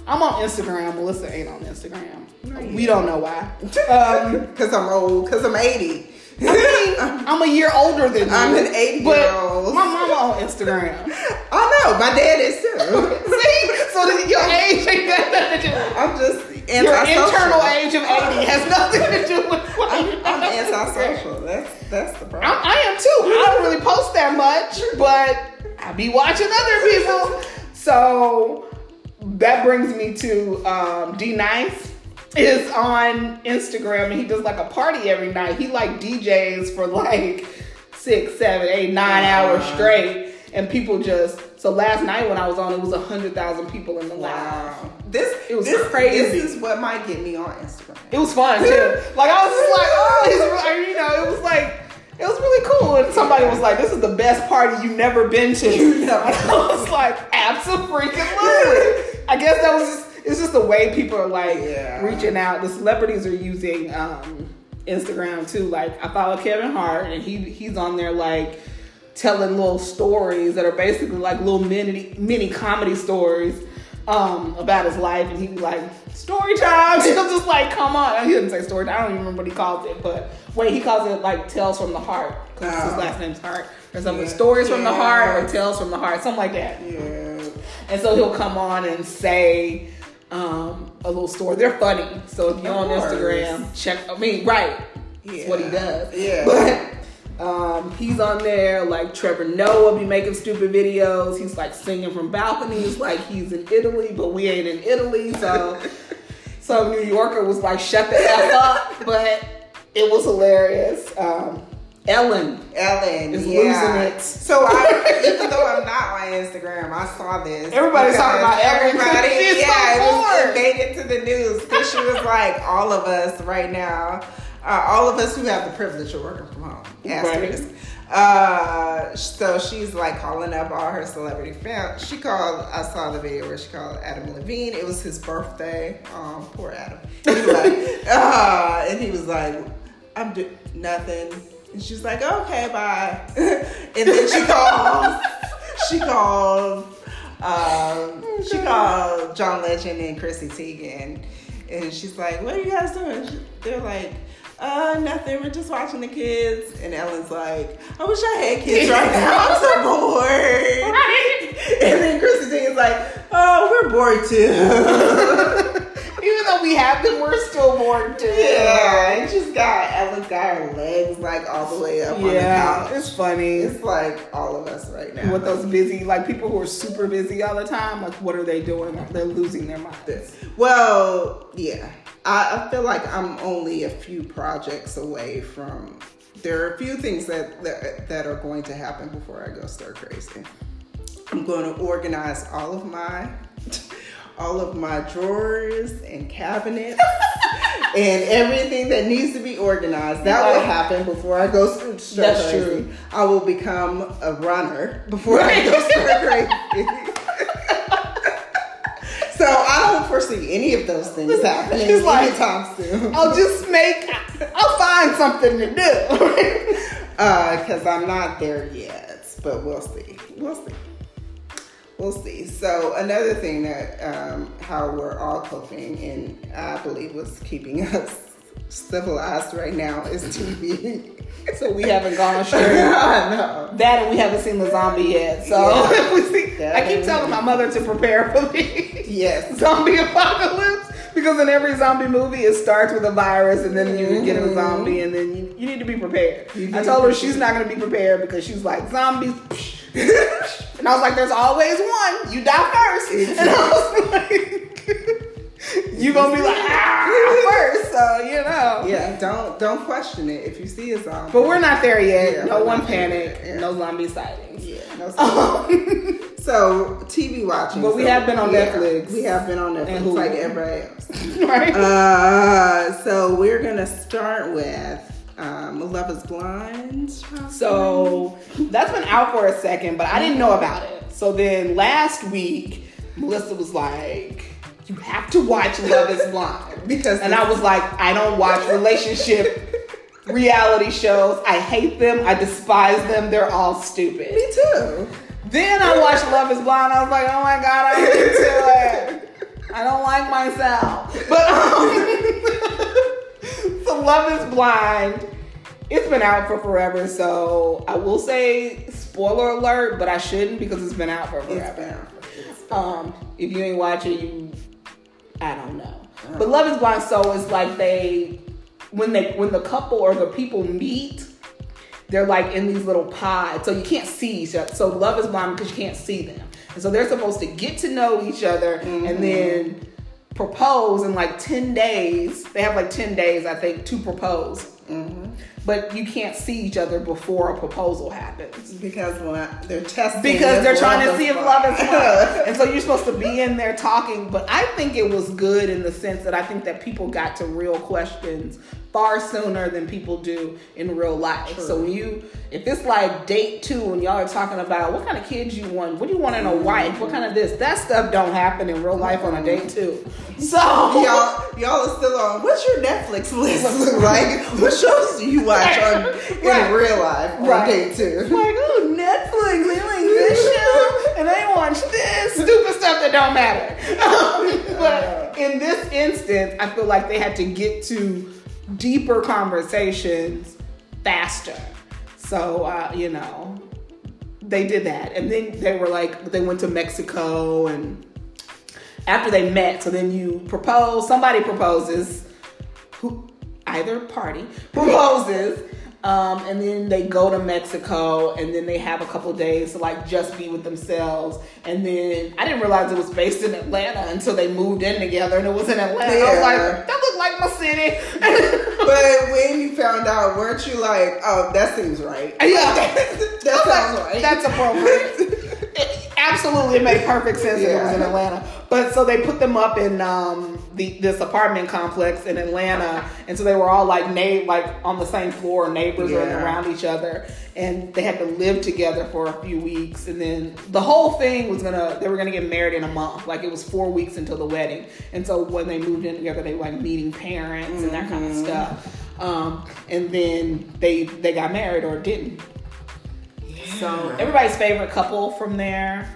I'm on Instagram. Melissa ain't on Instagram. Right. We don't know why. Um, Because I'm old. Because I'm 80. I mean, I'm a year older than you. I'm an 80 but year old. My mama on Instagram. I know. My dad is too. See, so your age ain't got nothing to do. I'm just Your internal age of 80 has nothing to do with what I'm, I'm antisocial. That's that's the problem. I'm, I am too. I don't really post that much, but I be watching other people. So that brings me to um, D Nice is on Instagram and he does like a party every night. He like DJs for like six, seven, eight, nine hours straight, and people just. So last night when I was on, it was a hundred thousand people in the live. Wow. This It was this, crazy. This is what might get me on Instagram. It was fun too. Like I was just like, oh, he's really, you know, it was like, it was really cool. And somebody was like, this is the best party you've never been to. You And I was like, absolutely. I guess that was just, it's just the way people are like Yeah. reaching out. The celebrities are using um, Instagram too. Like I follow Kevin Hart and he he's on there like telling little stories that are basically like little mini mini comedy stories um, about his life, and he'd be like, "Story time." He'll just like, "Come on!" He didn't say story time. I don't even remember what he called it, but wait, he calls it like "Tales from the Heart" because his Oh. last name's Hart, or something. Yeah. "Stories from the Heart" or "Tales from the Heart," something like that. Yeah. And so he'll come on and say um, a little story. They're funny. So if you're Of on course. Instagram, check. I mean, right? That's what he does. Yeah. But um, he's on there. Like Trevor Noah be making stupid videos. He's like singing from balconies, like he's in Italy, but we ain't in Italy. So some New Yorker was like, "Shut the f up," but it was hilarious. Um, Ellen Ellen Is yeah. losing it. So I, even though I'm not on Instagram, I saw this. Everybody's talking about. Everybody, She's so yeah, it, was, it made it to the news because she was like, all of us right now, uh, all of us who have the privilege of working from home. Asterisk. Uh, so she's like calling up all her celebrity fans. She called. I saw the video where she called Adam Levine. It was his birthday. Um, poor Adam. Like, uh, and he was like, I'm do nothing. And she's like, okay, bye. and then she calls. she called. Um, she called John Legend and Chrissy Teigen, and she's like, "What are you guys doing?" She- They're like, "Uh, nothing. We're just watching the kids." And Ellen's like, "I wish I had kids right now. I'm so bored." Right. And then Chrissy Teigen's like, "Oh, we're bored too." Even though we have them, we're still bored too. yeah, and she's got Ellen's got her legs like all the way up on the Yeah, couch. it's funny. It's like all of us right now. with those busy, like people who are super busy all the time, like what are they doing? They're losing their minds. Well, yeah. I, I feel like I'm only a few projects away from. There are a few things that, that that are going to happen before I go stir crazy. I'm going to organize all of my all of my drawers and cabinets and everything that needs to be organized. That will happen before I go stir That's crazy. true. I will become a runner before I go stir crazy. So I don't foresee any of those things happening She's like- anytime soon. I'll just make, I'll find something to do. Because I'm not there yet, but we'll see. We'll see. We'll see. So another thing that um, how we're all coping, and I believe was keeping us civilized right now is TV. so we haven't gone straight. I know. That and we haven't seen the zombie yet. So Yeah. see, I keep telling my mother to prepare for the Yes. zombie apocalypse because in every zombie movie it starts with a virus and then you mm-hmm. get a zombie and then you, you need to be prepared. I told her she's not going to be prepared because she's like zombies. and I was like, "There's always one. You die first. And I was like, you gonna be like ah first. So you know. Yeah, don't don't question it if you see a zombie. But we're not there yet. Yeah, no one panic. Yeah. No zombie sightings. Yeah, no. Um, So TV watching. But we so, have been on yeah, Netflix. We have been on Netflix like everybody else. right. Uh, so we're gonna start with um, Love Is Blind. So that's been out for a second, but I didn't know about it. So then last week, Melissa was like, "You have to watch Love Is Blind," Because and I was like, "I don't watch relationship reality shows. I hate them. I despise them. They're all stupid." me too. Then I watched Love Is Blind. I was like, "Oh my god, I'm into it." I don't like myself, but um, so Love Is Blind. It's been out for forever, so I will say spoiler alert, but I shouldn't because it's been out for It's forever. been. It's been. Um, if you ain't watching, you, I don't know. But Love Is Blind, so it's like they, when they, when the couple or the people meet, they're like in these little pods, so you can't see each other. So Love Is Blind because you can't see them, and so they're supposed to get to know each other and mm-hmm. then propose in like ten days. They have like ten days, I think, to propose. Mm-hmm. But you can't see each other before a proposal happens because when I, they're testing. because they're trying to see if love is blind. and so you're supposed to be in there talking. But I think it was good in the sense that I think that people got to real questions far sooner than people do in real life. So when you, if it's like date two and y'all are talking about what kind of kids you want, what do you want in a mm-hmm. wife, what kind of this, that stuff don't happen in real life on a date mm-hmm. two. So y'all, y'all are still on. What's your Netflix list like? What shows do you watch on Right. in real life on Right. date two? like, oh, Netflix, they like this show, and they watch this stupid stuff that don't matter. but in this instance, I feel like they had to get to deeper conversations faster. So, uh, you know, they did that. And then they were like, they went to Mexico, and after they met, so then you propose, somebody proposes who either party proposes um, and then they go to mexico and then they have a couple days to like just be with themselves and then i didn't realize it was based in atlanta until they moved in together and it was in atlanta i was like that looked like my city But when you found out, weren't you like, oh, that seems right? yeah that sounds like, right. That's appropriate. It- absolutely, it made perfect sense that it was in Atlanta. But so they put them up in um, the this apartment complex in Atlanta, and so they were all like na- like on the same floor, neighbors or Yeah. around each other, and they had to live together for a few weeks, and then the whole thing was gonna they were gonna get married in a month. Like it was four weeks until the wedding, and so when they moved in together, they were like meeting parents and that kind of stuff. Um, and then they they got married or didn't. So everybody's favorite couple from there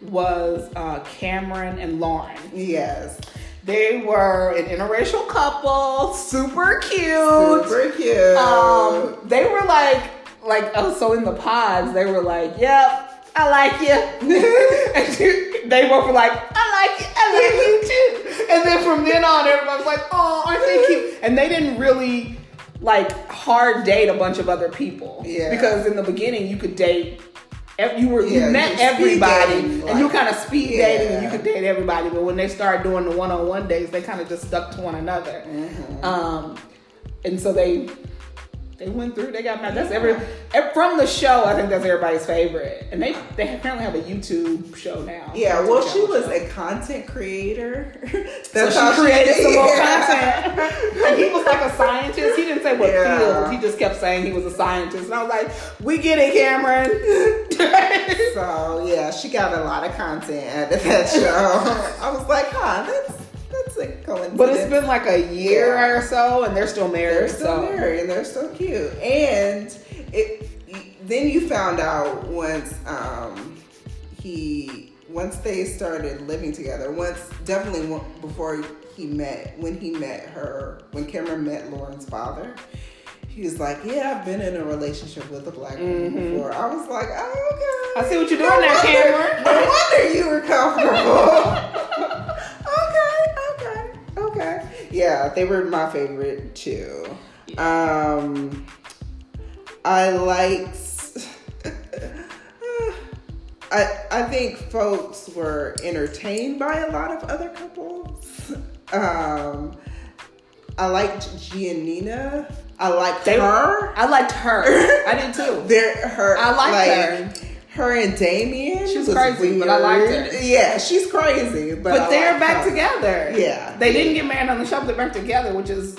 was uh, Cameron and Lauren. yes, They were an interracial couple, super cute. super cute. Um, they were like, like oh, so in the pods, they were like, "Yep, I like you." and she- they both were like, "I like you, I like you too." And then from then on, everybody was like, "Oh, aren't they cute?" And they didn't really like hard date a bunch of other people. Yeah. Because in the beginning, you could date. You were Yeah, you met everybody, dating, and you kind of speed dating, and you could date everybody. But when they started doing the one-on-one days, they kind of just stuck to one another. Mm-hmm. Um, and so they they went through. They got mad. That's every ev- from the show. I think that's everybody's favorite. And they they apparently have a YouTube show now. yeah, well, she was show. a content creator. So That's she how created some more yeah. content. and he was like a scientist. He didn't say what Yeah. field. He just kept saying he was a scientist. And I was like, we get it, Cameron. So yeah, she got a lot of content out of that show. I was like, huh, that's that's a coincidence. but it's been like a year Yeah. or so, and they're still married. they're still so. married and they're still cute. And it then you found out once um, he once they started living together. Once definitely before he met when he met her when Cameron met Lauren's father. He was like, "Yeah, I've been in a relationship with a black woman before." I was like, "Oh, okay." I see what you're No doing there, Cameron. No wonder you were comfortable. They were my favorite too. Um, I like. I I think folks were entertained by a lot of other couples. Um, I liked Giannina. I liked They- her. I liked her. I did too. They're her. I liked like, her. Her and Damian. She's was crazy, but I liked weird. her. Yeah, she's crazy, but, But they're back her. together. Yeah. They didn't get married on the show, but they're back together, which is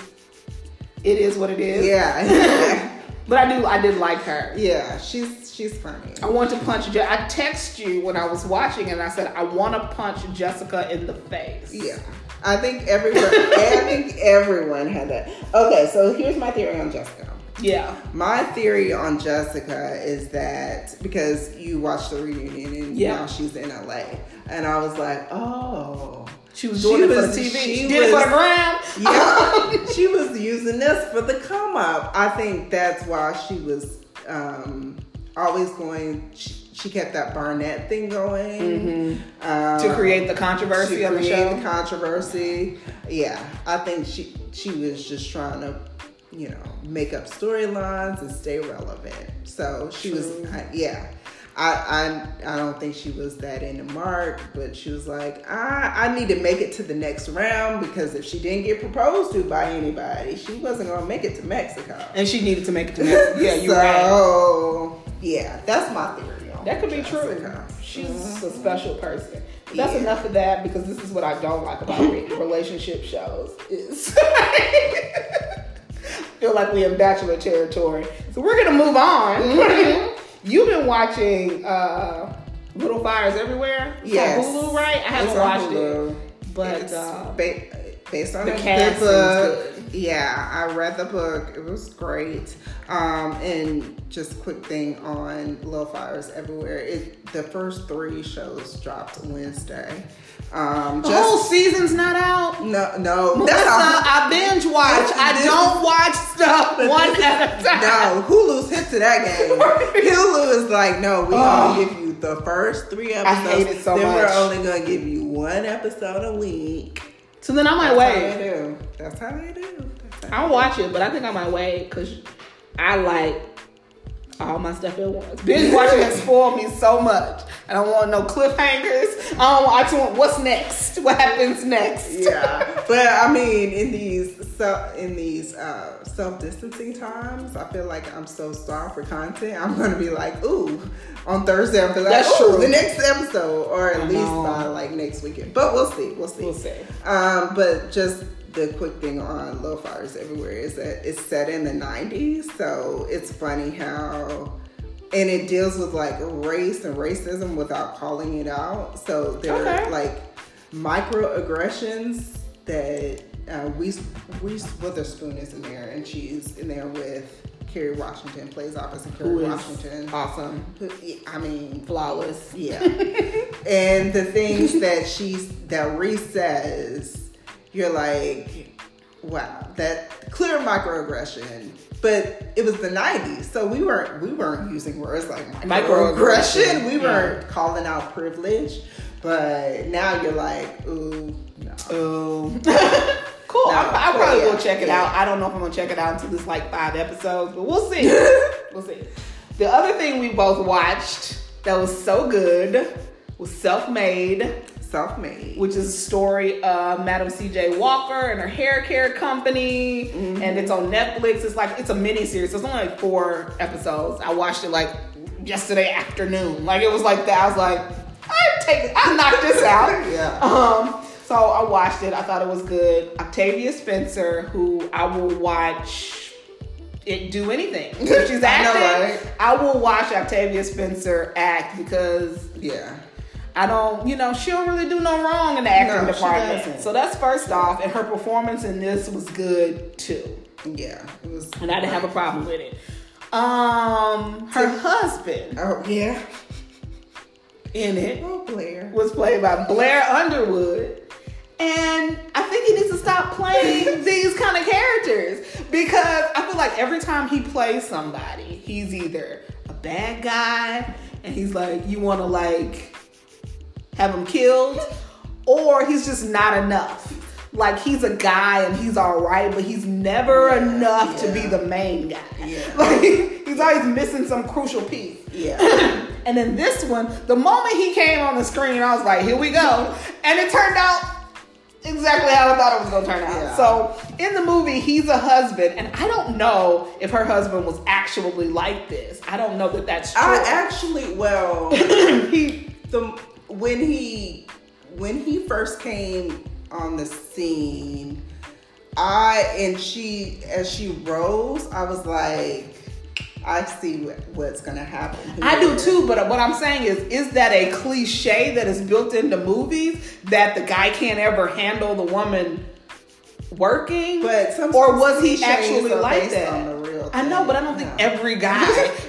it is what it is. Yeah, But I do I did like her. yeah. She's she's funny. I want to punch Je- I text you when I was watching and I said I want to punch Jessica in the face. Yeah. I think everyone. I think everyone had that. Okay, so here's my theory on Jessica. Yeah. My theory on Jessica is that because you watched the reunion and Yeah. now she's in LA, and I was like, oh, She was doing She it for the TV. she She, did it for the gram. yeah, she was using this for the come up. I think that's why she was um, always going. She, she kept that Barnett thing going um, Mm-hmm. to create the controversy to on the show. the controversy. Yeah, I think she she was just trying to, you know, make up storylines and stay relevant. So she was, True. I, yeah. I, I I don't think she was that into Mark, but she was like, I I need to make it to the next round because if she didn't get proposed to by anybody, she wasn't gonna make it to Mexico. and she needed to make it to Mexico. Yeah, you're right. so, yeah, that's my theory. That could be true. Jessica. She's Mhm. a special person. But that's Yeah. enough of that because this is what I don't like about relationship shows is feel like we in bachelor territory. So we're gonna move on. Mm-hmm. You've been watching uh, Little Fires Everywhere. It's on Yes. Hulu, right? I haven't watched it, but uh, ba- based on the the, cast seems book. good. Yeah, I read the book. It was great. Um, and just quick thing on Little Fires Everywhere. It the first three shows dropped Wednesday. Um, the whole season's not out. no, no, Melissa, that's I binge watch. I don't watch stuff one at a time. no. Hulu's hit to that game. Hulu is like, no, we Oh. only give you the first three episodes. I hate it so then much. we're only gonna give you one episode a week. So then I might That's how wait. they do. That's how they do. That's how I'll watch it, but I think I might wait because I like all my stuff at once. Binge watching has spoiled me so much. I don't want no cliffhangers. I don't. Want, I just want what's next. What happens next? yeah, but I mean, in these self in these uh, self distancing times, I feel like I'm so starved for content. I'm gonna be like, ooh, on Thursday, I'm gonna be like, That's ooh, true. the next episode, or at I least know. by like next weekend. But we'll see, we'll see. We'll see. Um, but just the quick thing on Low Fires Everywhere is that it's set in the 90s, so it's funny how. And it deals with like race and racism without calling it out. So there Okay. are like microaggressions that uh, Reese, Reese Witherspoon is in there, and she's in there with Kerry Washington, plays opposite Kerry Washington. awesome, Who, I mean, flawless. yeah. and the things that she's that Reese says, you're like, wow, that clear microaggression. But it was the '90s, so we weren't we weren't using words like microaggression. Microaggression, We weren't calling out privilege. But now you're like, ooh, no. Oh. cool. I, No, I but probably yeah, will check it yeah. out. I don't know if I'm gonna check it out until there's like five episodes, but we'll see. we'll see. The other thing we both watched that was so good was Self Made. Self-made. which is a story of Madam C.J. Walker and her hair care company, and it's on Netflix. It's like it's a mini series. It's only like four episodes. I watched it like yesterday afternoon. Like it was like that. I was like, I take, I knocked this out. Yeah. Um. So I watched it. I thought it was good. Octavia Spencer, who I will watch. It do anything. If she's I know, acting, right? I will watch Octavia Spencer act because Yeah. I don't, you know, she don't really do no wrong in the acting No, department. So that's first off, and her performance in this was good too, Yeah. It was. and I didn't have a problem with it. Um, her husband Oh yeah. in it Oh Blair. was played by Blair Underwood. And I think he needs to stop playing these kind of characters because I feel like every time he plays somebody, he's either a bad guy and he's like, you want to like have him killed, or he's just not enough. Like he's a guy and he's all right, but he's never Yeah, enough to be the main guy. Yeah. Like he's always missing some crucial piece. Yeah. And then this one, the moment he came on the screen, I was like, here we go. And it turned out exactly how I thought it was gonna turn out. Yeah. So in the movie, he's a husband, and I don't know if her husband was actually like this. I don't know that that's true. I actually, well, he the when he when he first came on the scene, I and she as she rose, I was like, I see what's gonna happen. I do too, but what I'm saying is, is that a cliche that is built into movies that the guy can't ever handle the woman working? But or was he actually like that? on the real I know, but I don't think every guy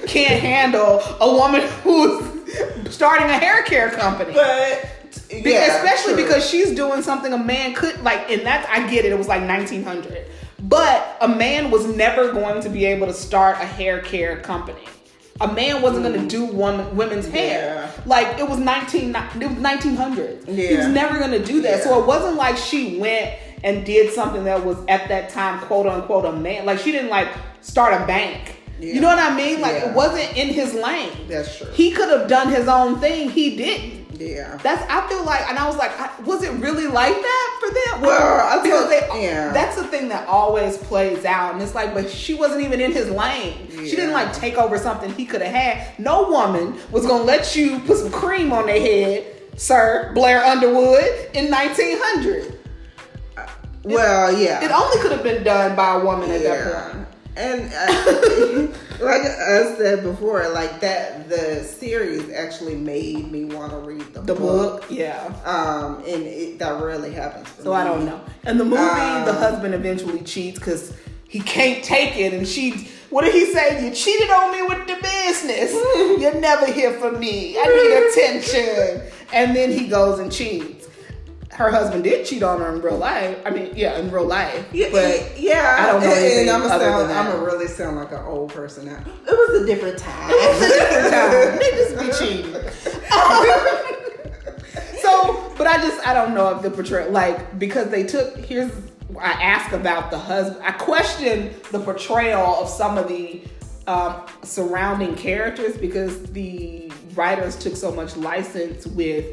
can't handle a woman who's starting a hair care company. But Be- yeah, especially true. because she's doing something a man could like and that I get it it was like 1900 but a man was never going to be able to start a hair care company. A man wasn't going to mm. do woman, women's hair. Yeah. like it was 19 it was 1900 he was never going to do that. So it wasn't like she went and did something that was at that time quote unquote a man. Like she didn't like start a bank you know what I mean like Yeah. it wasn't in his lane That's true. he could have done his own thing he didn't yeah. that's I feel like, and I was like, I, was it really like that for them? Well, I because they, yeah. that's the thing that always plays out, and it's like, but she wasn't even in his lane. She didn't like take over something he could have had. No woman was gonna let you put some cream on their head, sir, Blair Underwood, in 1900. Uh, well, yeah. It only could have been done by a woman at that Yeah. point. And uh, like I said before, like that, the series actually made me want to read the, The book. book, yeah. Um, and it, that rarely happens. For So me. I don't know. And the movie, Um, the husband eventually cheats because he can't take it, and she. What did he say? You cheated on me with the business. You're never here for me. I need attention. And then he goes and cheats. Her husband did cheat on her in real life. I mean, yeah, in real life. Yeah, but yeah, I don't know And, I'm other sound, than I'm really sound like an old person now. It was a different time. it's a different time. Niggas be cheating. so, but I just I don't know if the portrayal like because they took here's I ask about the husband. I question the portrayal of some of the um, surrounding characters because the writers took so much license with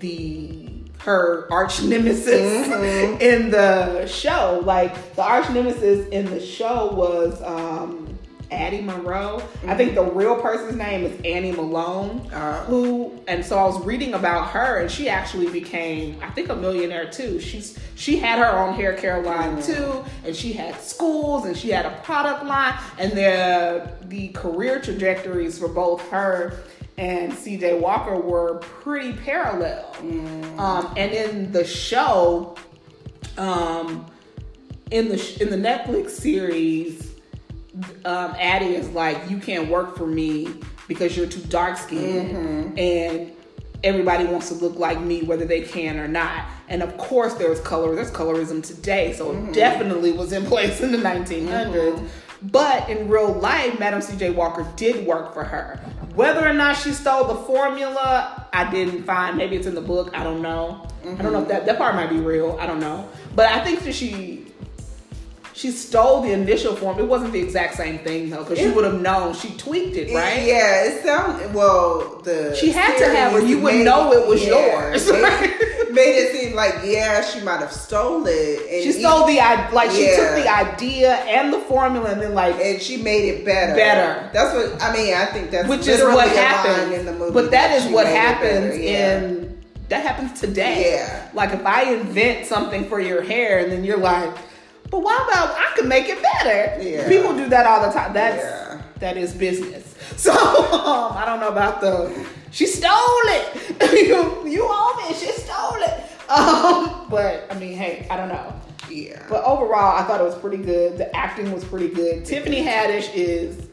the her arch nemesis mm-hmm. in the show. Like the arch nemesis in the show was um, Addie Monroe. I think the real person's name is Annie Malone. Oh. Who and so I was reading about her, and she actually became, I think, a millionaire too. She's she had her own hair care line mm. too, and she had schools, and she had a product line, and the the career trajectories for both her and CJ Walker were pretty parallel. Um, and in the show, um, in the in the Netflix series, um, Addie is like, you can't work for me because you're too dark skinned, and everybody wants to look like me, whether they can or not. And of course, there's color. There's colorism today, so it definitely was in place in the 1900s. But in real life, Madam C.J. Walker did work for her. Whether or not she stole the formula, I didn't find. Maybe it's in the book. I don't know. I don't know if that that part might be real. I don't know. But I think that she she stole the initial form. It wasn't the exact same thing though, because she would have known. She tweaked it, right? Yeah, it sounded well. The She had to have, series you would made- know it was yeah, yours. Made, made it seem like yeah, she might have stole it. She stole the i- like she took the idea and the formula and then like and she made it better. Better. That's what I mean. I think that's which is what happens in the movie. But that is what happens yeah. in that happens today. Yeah. Like if I invent something for your hair and then you're like, but why about I could make it better? Yeah. People do that all the time. That's Yeah. that is business. So um, I don't know about the she stole it. you you owe me. She stole it. Um, but I mean, hey, I don't know. Yeah. But overall, I thought it was pretty good. The acting was pretty good. Tiffany Haddish is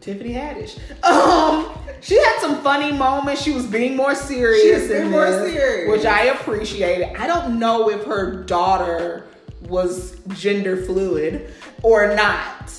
Tiffany Haddish. Um, she had some funny moments. She was being more serious. She was being more this, serious. which I appreciated. I don't know if her daughter was gender fluid or not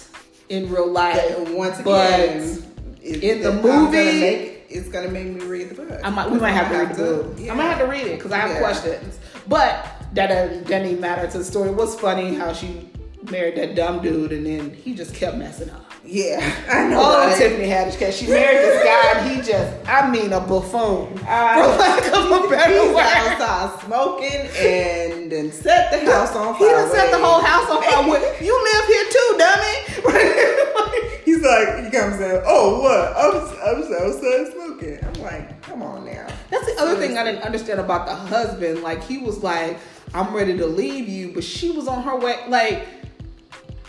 in real life. But once but again, it- in the gonna movie- make, it's gonna make me read the book. I might, we might have to read the book. yeah. I might have to read it because I have Yeah. questions. But that doesn't, doesn't even matter to the story. It was funny how she married that dumb dude and then he just kept messing up. Yeah, I know. Oh, right? Tiffany Haddish, because she married this guy and he just, I mean, a buffoon. Uh, for lack of a better word. outside smoking and then set the house on fire. He done set the whole house on fire with, you live here too, dummy. He's like, he comes in. Oh, what? I'm, I'm outside smoking. I'm like, come on now. That's the other thing I didn't understand about the husband. Like, he was like, I'm ready to leave you, but she was on her way. Like,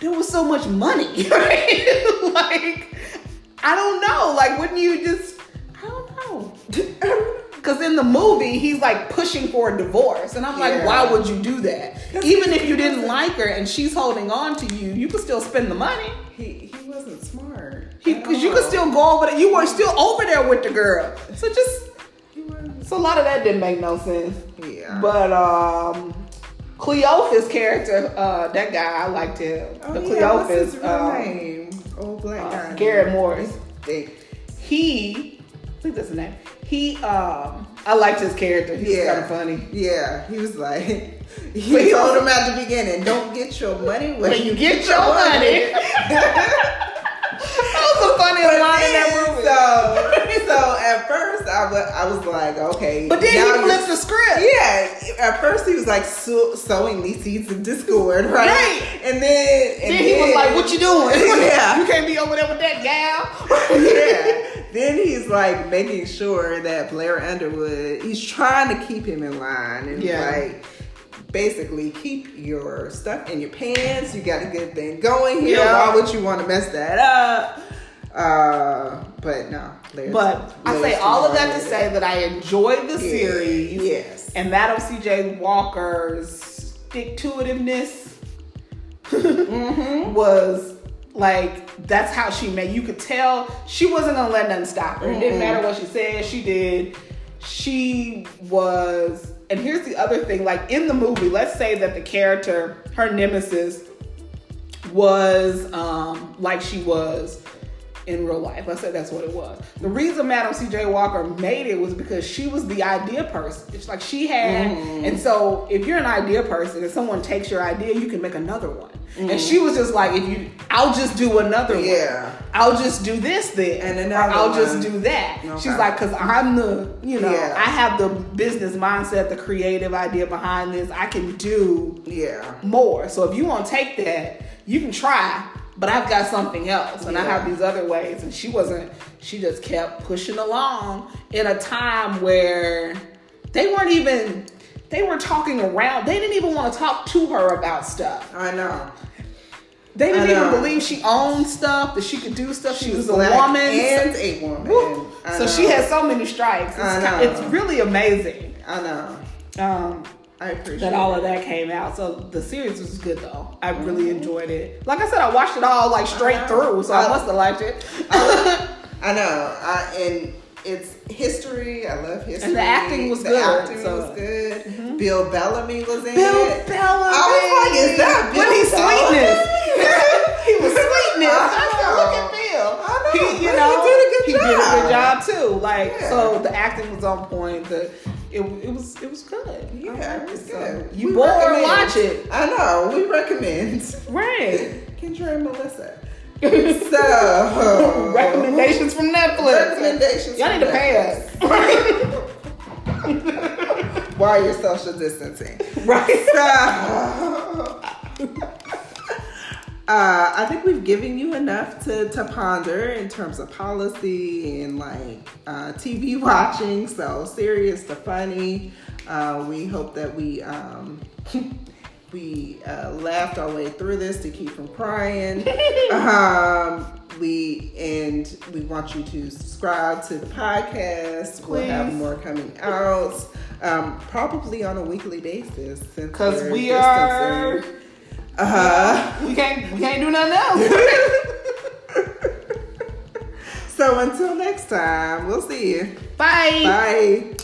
there was so much money. Right? like, I don't know. Like, wouldn't you just, I don't know. Because in the movie, he's like pushing for a divorce. And I'm like, Yeah. why would you do that? Even if you didn't like her and she's holding on to you, you could still spend the money. He he wasn't smart. Because you could still go over there. You were still over there with the girl. So just, so a lot of that didn't make no sense. Yeah. But um Cleophas character, uh that guy, I liked him. oh, the yeah, what's his Cleophas, um, name? Old black uh, guy. Garrett Morris. He I think that's his name. He um I liked his character. He was kind of funny. Yeah, he was like, he he told was- him at the beginning, "Don't get your money when, When you get your money. That the funniest line in that movie. So, so at first I was, I was like, okay. but then he flipped the script. Yeah, at first he was like so, sowing these seeds of discord, right? Right. And then, and Then he was like, "What you doing? Yeah. you can't be over there with that gal." yeah. Then he's like making sure that Blair Underwood, he's trying to keep him in line and Yeah. like basically keep your stuff in your pants. You got a good thing going here. Yeah. Why would you want to mess that up? Uh, but no. But I say all of that to say that I enjoyed the Yeah. series. Yes. And Madam C.J. Walker's stick to itiveness Mm-hmm. was like that's how she made. You could tell she wasn't gonna let nothing stop her. It didn't Mm-hmm. matter what she said. She did. She was. And here's the other thing. Like in the movie, let's say that the character, her nemesis, was um like she was in real life. Let's say that's what it was. The reason Madam C.J. Walker made it was because she was the idea person. It's like she had, Mm-hmm. and so if you're an idea person and someone takes your idea, you can make another one. Mm-hmm. And she was just like, if you, I'll just do another one. Yeah. I'll just do this then, And another I'll one. just do that. Okay. She's like, cause I'm the, you know, Yeah. I have the business mindset, the creative idea behind this. I can do Yeah. more. So if you want to take that, you can try. But I've got something else, and I have these other ways. And she wasn't. She just kept pushing along in a time where they weren't even. They were talking around. They didn't even want to talk to her about stuff. I know. They didn't even believe she owned stuff. That she could do stuff. She, was, a woman. and a woman. So she has so many strikes. It's, I ki- know. it's really amazing. I know. Um, I appreciate that all of that came out. So the series was good though. I really enjoyed it. Like I said, I watched it all like straight uh-huh. through, so I I- must have liked it. I know. I, and it's history. I love history. And the acting was the good, acting so- was good. Mm-hmm. Bill Bellamy was in Bill it. Bellamy. I was like, is that But Bill he's sweetness. He was sweetness. I said, I look at Bill. I know. He, you He did a good he did a good job. job too. Like Yeah. so, the acting was on point. The it, it was it was good. Yeah, I liked it's So, good. You We recommend. Watch it. I know. We recommend. Right. Kendra and Melissa. So Recommendations from Netflix. Recommendations. Y'all need to pay us. While you're social distancing. right. So, uh, I think we've given you enough to, to ponder in terms of policy and like uh, TV watching. So serious to funny. Uh, we hope that we um, we uh, laughed our way through this to keep from crying. um, we and we want you to subscribe to the podcast. We'll have more coming out, um, probably on a weekly basis. Because we are distancing. Uh-huh. we can't we can't do nothing else. So until next time, we'll see you. Bye. Bye.